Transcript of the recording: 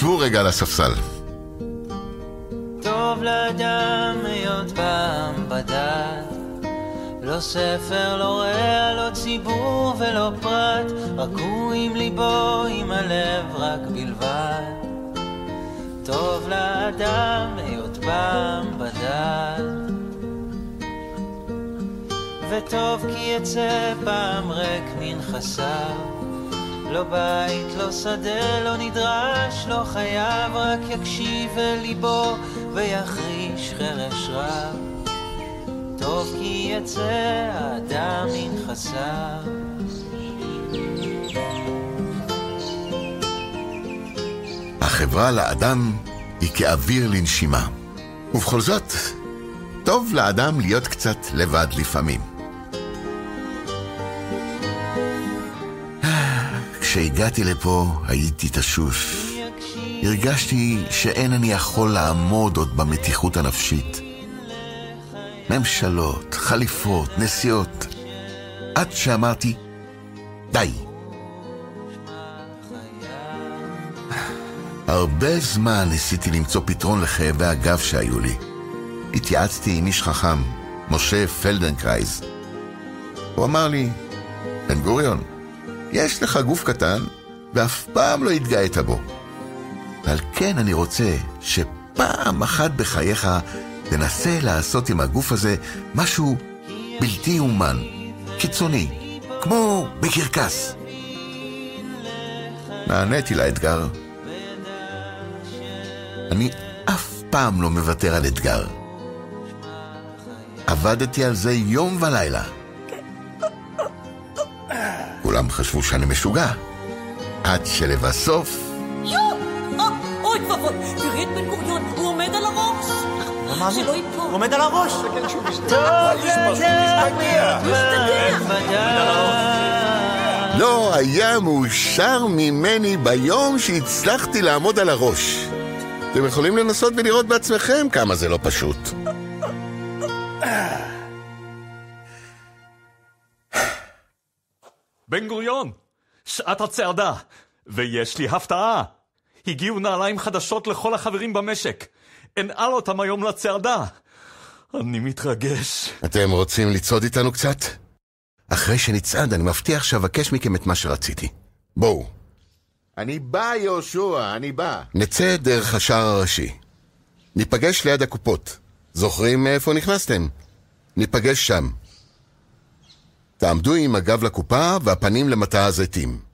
שבו רגע על הספסל. טוב לאדם היות פעם בדת לא ספר, לא רע, לא ציבור ולא פרט. רק הוא עם ליבו, עם הלב רק בלבד. טוב לאדם היות פעם בדת וטוב כי יצא פעם ריק מנכסיו לא בית, לא שדה, לא נדרש, לא חייב, רק יקשיב אל ליבו ויחריש חרש רב. טוב כי יצא האדם מנכסיו. החברה לאדם היא כאוויר לנשימה. ובכל זאת, טוב לאדם להיות קצת לבד לפעמים. כשהגעתי לפה הייתי תשוש. הרגשתי שאין אני יכול לעמוד עוד במתיחות הנפשית. ממשלות, חליפות, נסיעות. עד שאמרתי, די. הרבה זמן ניסיתי למצוא פתרון לכאבי הגב שהיו לי. התייעצתי עם איש חכם, משה פלדנקרייז. הוא אמר לי, בן גוריון, יש לך גוף קטן, ואף פעם לא התגאית בו. ועל כן אני רוצה שפעם אחת בחייך תנסה לעשות עם הגוף הזה משהו בלתי אומן, קיצוני, כמו בקרקס. נעניתי לאתגר. אני אף פעם לא מוותר על אתגר. עבדתי על זה יום ולילה. כולם חשבו שאני משוגע. עד שלבסוף... יואו! אה, אוי ואבוי, תראי את בן גוריון, הוא עומד על הראש. שלא ייפול. הוא עומד על הראש. לא היה מאושר ממני ביום שהצלחתי לעמוד על הראש. אתם יכולים לנסות ולראות בעצמכם כמה זה לא פשוט. בן גוריון, שעת הצעדה, ויש לי הפתעה. הגיעו נעליים חדשות לכל החברים במשק. אנעל אותם היום לצעדה. אני מתרגש. אתם רוצים לצעוד איתנו קצת? אחרי שנצעד, אני מבטיח שאבקש מכם את מה שרציתי. בואו. אני בא, יהושע, אני בא. נצא דרך השער הראשי. ניפגש ליד הקופות. זוכרים מאיפה נכנסתם? ניפגש שם. תעמדו עם הגב לקופה והפנים למטע הזיתים.